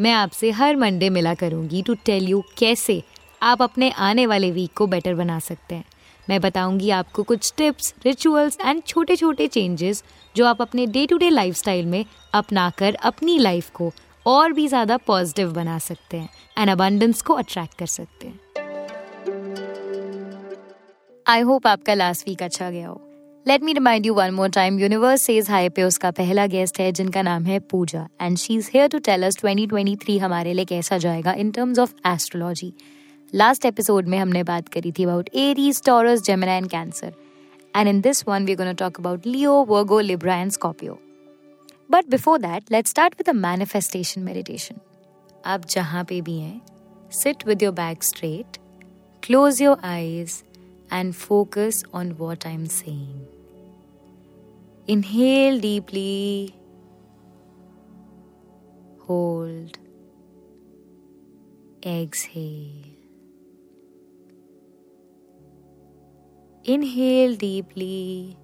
मैं आपसे हर मंडे मिला करूँगी टू टेल यू कैसे आप अपने आने वाले वीक को बेटर बना सकते हैं। मैं बताऊँगी आपको कुछ टिप्स रिचुअल्स एंड छोटे छोटे चेंजेस जो आप अपने डे टू डे लाइफ में अपना कर अपनी लाइफ को और भी ज़्यादा पॉजिटिव बना सकते हैं एंड अबंडेंस को अट्रैक्ट कर सकते हैं। आई होप आपका लास्ट वीक अच्छा गया हो। Let me remind you one more time universe says hi पे उसका पहला गेस्ट है, जिनका नाम है Pooja. And she is here to tell us 2023 हमारे लिए कैसा जाएगा in terms of astrology last episode में हमने बात करी थी about Aries Taurus Gemini and Cancer and in this one we gonna talk about Leo Virgo Libra and Scorpio but before that let's start with a manifestation meditation आप जहाँ पे भी हैं sit with your back straight close your eyes and focus on what I'm saying. Inhale deeply, hold, exhale. Inhale deeply,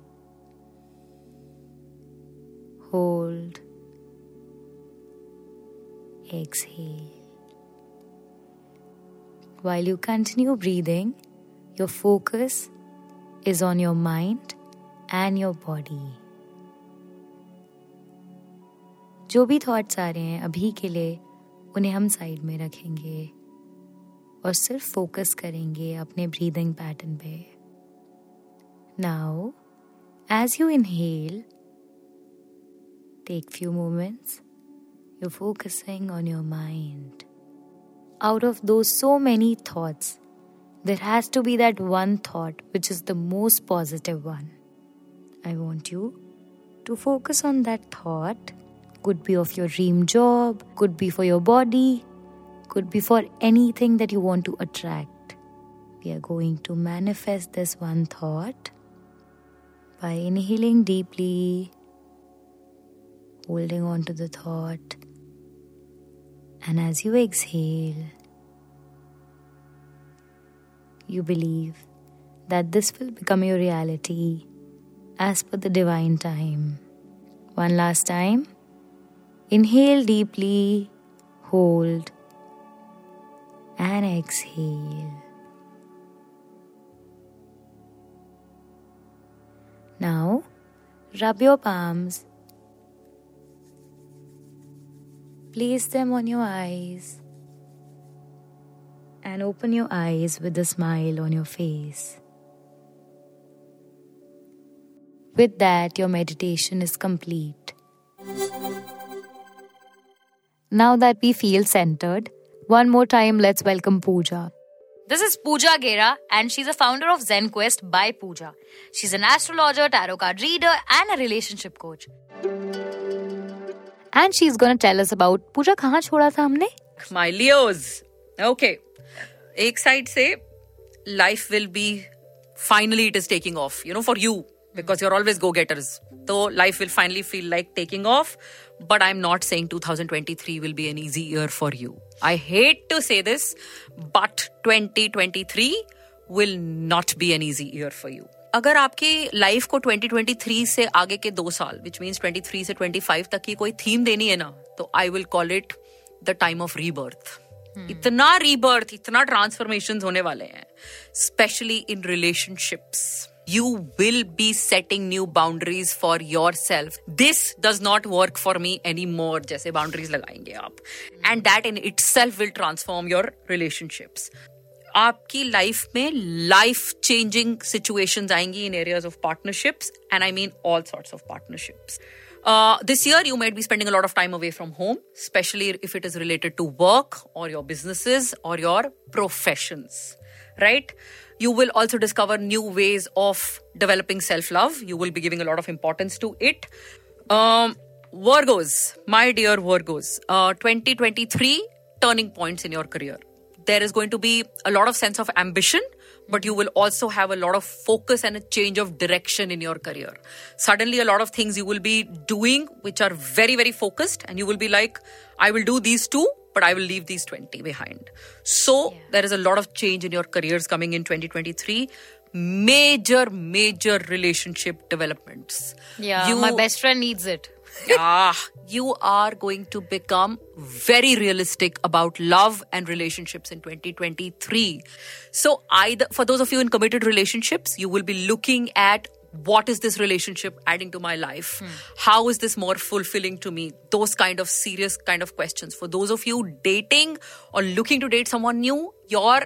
hold, exhale. While you continue breathing, your focus is on your mind and your body. जो भी thoughts आ रहे हैं अभी के लिए, उन्हें हम side में रखेंगे और सिर्फ़ फोकस करेंगे अपने ब्रीदिंग पैटर्न पे। Now as you inhale take few moments you focusing on your mind out of those so many thoughts there has to be that one thought which is the most positive one I want you to focus on that thought Could be of your dream job, could be for your body, could be for anything that you want to attract. We are going to manifest this one thought by inhaling deeply, holding on to the thought, and as you exhale, you believe that this will become your reality as per the divine time. One last time. Inhale deeply, hold, and exhale. Now, rub your palms. Place them on your eyes and open your eyes with a smile on your face. With that, your meditation is complete. Now that we feel centered, one more time let's welcome Pooja. This is Pooja Khera, and she's a founder of ZenQuest by Pooja. She's an astrologer, tarot card reader, and a relationship coach. And she's gonna tell us about Pooja कहाँ छोड़ा था हमने? My Leos. Okay. एक side say, life will be finally it is taking off. You know, for you because you're always go-getters. तो life will finally feel like taking off but I'm not saying 2023 will be an easy year for you. I hate to say this, but 2023 will not be an easy year for you. अगर आपकी life को 2023 से आगे के दो साल which means 23 से 25 तक की कोई थीम देनी है ना तो I will call it the time of rebirth इतना रीबर्थ इतना ट्रांसफॉर्मेशन होने वाले हैं especially in relationships you will be setting new boundaries for yourself. This does not work for me anymore. जैसे boundaries लगाएंगे आप and that in itself will transform your relationships. आपकी life में लाइफ चेंजिंग सिचुएशंस आएंगी in areas of partnerships and I mean all sorts of partnerships Uh, this year, you might be spending a lot of time away from home, especially if it is related to work or your businesses or your professions, right? You will also discover new ways of developing self love. You will be giving a lot of importance to it. Um, Virgos, my dear Virgos, uh, 2023 turning points in your career. There is going to be a lot of sense of ambition, but you will also have a lot of focus and a change of direction in your career. Suddenly, a lot of things you will be doing which are very, very focused, and you will be like, I will do these two, but I will leave these 20 behind. So, yeah. there is a lot of change in your careers coming in 2023 major major relationship developments yeah you, my best friend needs it ah, you are going to become very realistic about love and relationships in 2023. So, either for those of you in committed relationships, you will be looking at what is this relationship adding to my life hmm. how is this more fulfilling to me those kind of serious kind of questions for those of you dating or looking to date someone new your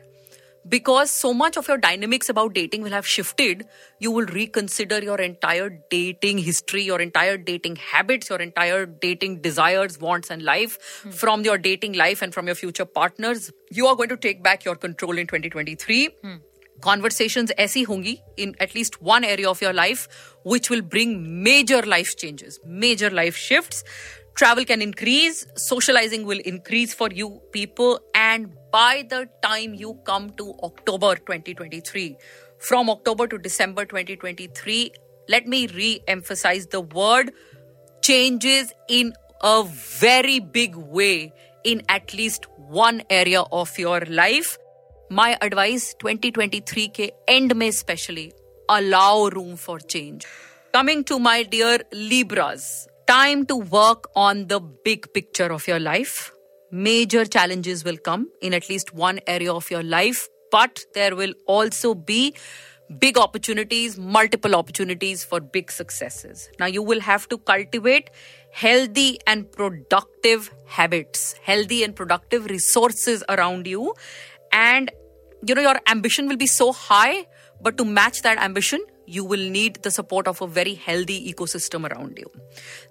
because so much of your dynamics about dating will have shifted, you will reconsider your entire dating history, your entire dating habits, your entire dating desires, wants, and life mm. from your dating life and from your future partners. You are going to take back your control in 2023. Mm. Conversations ऐसी होंगी in at least one area of your life which will bring major life changes, major life shifts travel can increase, socializing will increase for you people, and by the time you come to October 2023, from October to December 2023, let me re emphasize the word changes in a very big way in at least one area of your life. My advice 2023 ke end mein especially allow room for change. Coming to my dear Libras, time to work on the big picture of your life. Major challenges will come in at least one area of your life, but there will also be big opportunities, multiple opportunities for big successes. Now, you will have to cultivate healthy and productive habits, healthy and productive resources around you. And, you know, your ambition will be so high, but to match that ambition, you will need the support of a very healthy ecosystem around you.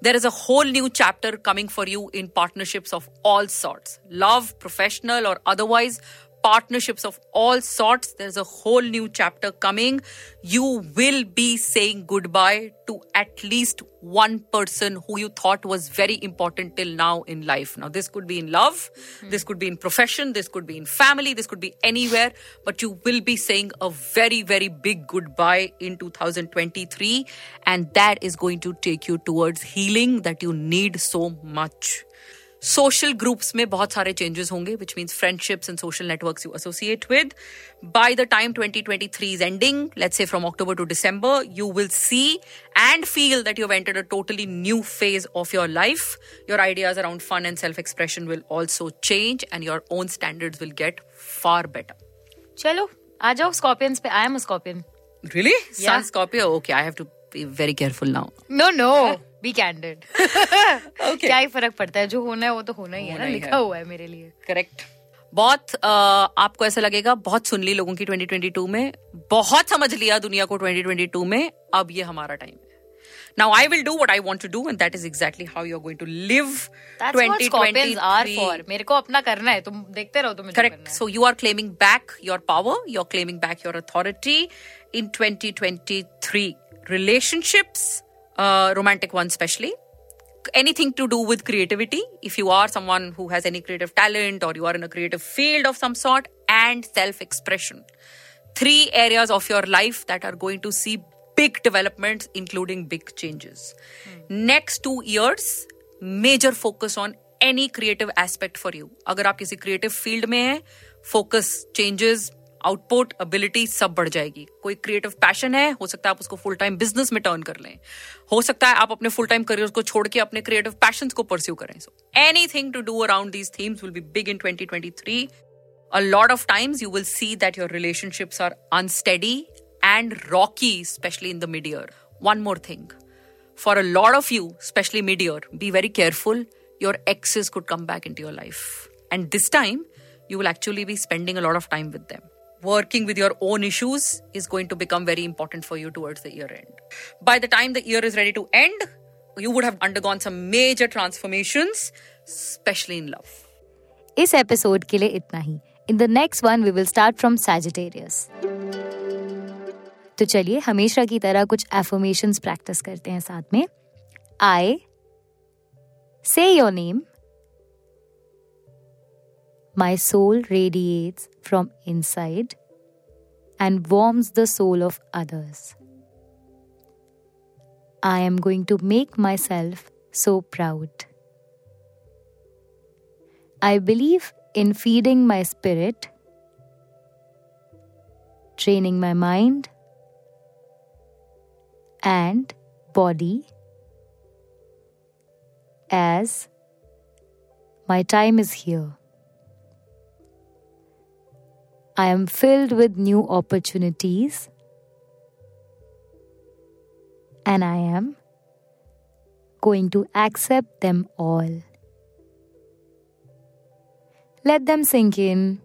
There is a whole new chapter coming for you in partnerships of all sorts love, professional, or otherwise partnerships of all sorts. There's a whole new chapter coming. You will be saying goodbye to at least one person who you thought was very important till now in life. Now, this could be in love, mm. this could be in profession, this could be in family, this could be anywhere, but you will be saying a very, very big goodbye in 2023. And that is going to take you towards healing that you need so much. Social groups में बहुत सारे changes होंगे which means friendships and social networks you associate with by the time 2023 is ending let's say from October to December you will see and feel that you entered a totally new phase of your life your ideas around fun and self expression will also change and your own standard will get far better चलो आ जाओ Scorpions पे। I am Scorpion really sun Scorpio okay I have to be very careful now no no be candid क्या ही फ़र्क पड़ता है? जो होना है वो तो होना ही है ना लिखा हुआ है मेरे लिए। करेक्ट बहुत आपको ऐसा लगेगा बहुत सुन ली लोगों की 2022 में बहुत समझ लिया दुनिया को 2022 में अब ये हमारा टाइम है। Now I will do what I want to do and that is exactly how you are going to live twenty are मेरे को अपना करना है तुम देखते रहो तुम्हें correct so you are claiming back your power you are claiming back your authority in 2023 relationships uh, romantic ones especially anything to do with creativity if you are someone who has any creative talent or you are in a creative field of some sort and self expression three areas of your life that are going to see big developments including big changes hmm. next 2 years major focus on any creative aspect for you अगर आप किसी creative field में हैं focus changes output ability सब बढ़ जाएगी। कोई creative passion है, हो सकता है आप उसको फुल टाइम बिज़नेस में टर्न कर लें। हो सकता है आप अपने फुल टाइम करियर को छोड़ के अपने क्रिएटिव पैशन को परस्यू करें। So anything to do around these themes will be big in twenty twenty three a lot of times you will see that your relationships are unsteady and rocky especially in the mid year one more thing for a lot of you especially mid year be very careful your exes could come back into your life and this time you will actually be spending a lot of time with them working with your own issues is going to become very important for you towards the year end. By the time the year is ready to end, you would have undergone some major transformations, especially in love. इस episode के लिए इतना ही in the next one we will start from Sagittarius तो चलिए हमेशा की तरह कुछ एफर्मेशंस प्रैक्टिस करते हैं साथ में आई Say your name. My soul radiates from inside and warms the soul of others. I am going to make myself so proud. I believe in feeding my spirit, training my mind and body as my time is here. I am filled with new opportunities and I am going to accept them all. Let them sink in.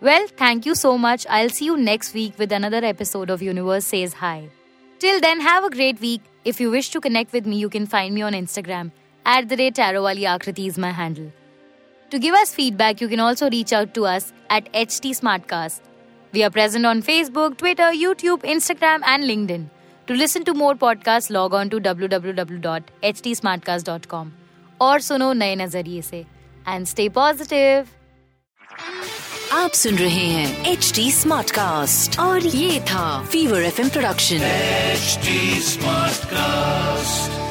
Well, thank you so much. I'll see you next week with another episode of Universe Says Hi. Till then, have a great week. If you wish to connect with me, you can find me on Instagram. At the rate Tarowali Akriti is my handle. To give us feedback, you can also reach out to us at HT Smartcast. We are present on Facebook, Twitter, YouTube, Instagram, and LinkedIn. To listen to more podcasts, log on to www.htsmartcast.com और सुनो नए नज़रिए से and stay positive आप सुन रहे हैं H D smart cast और ये था fever F production HD Smartcast.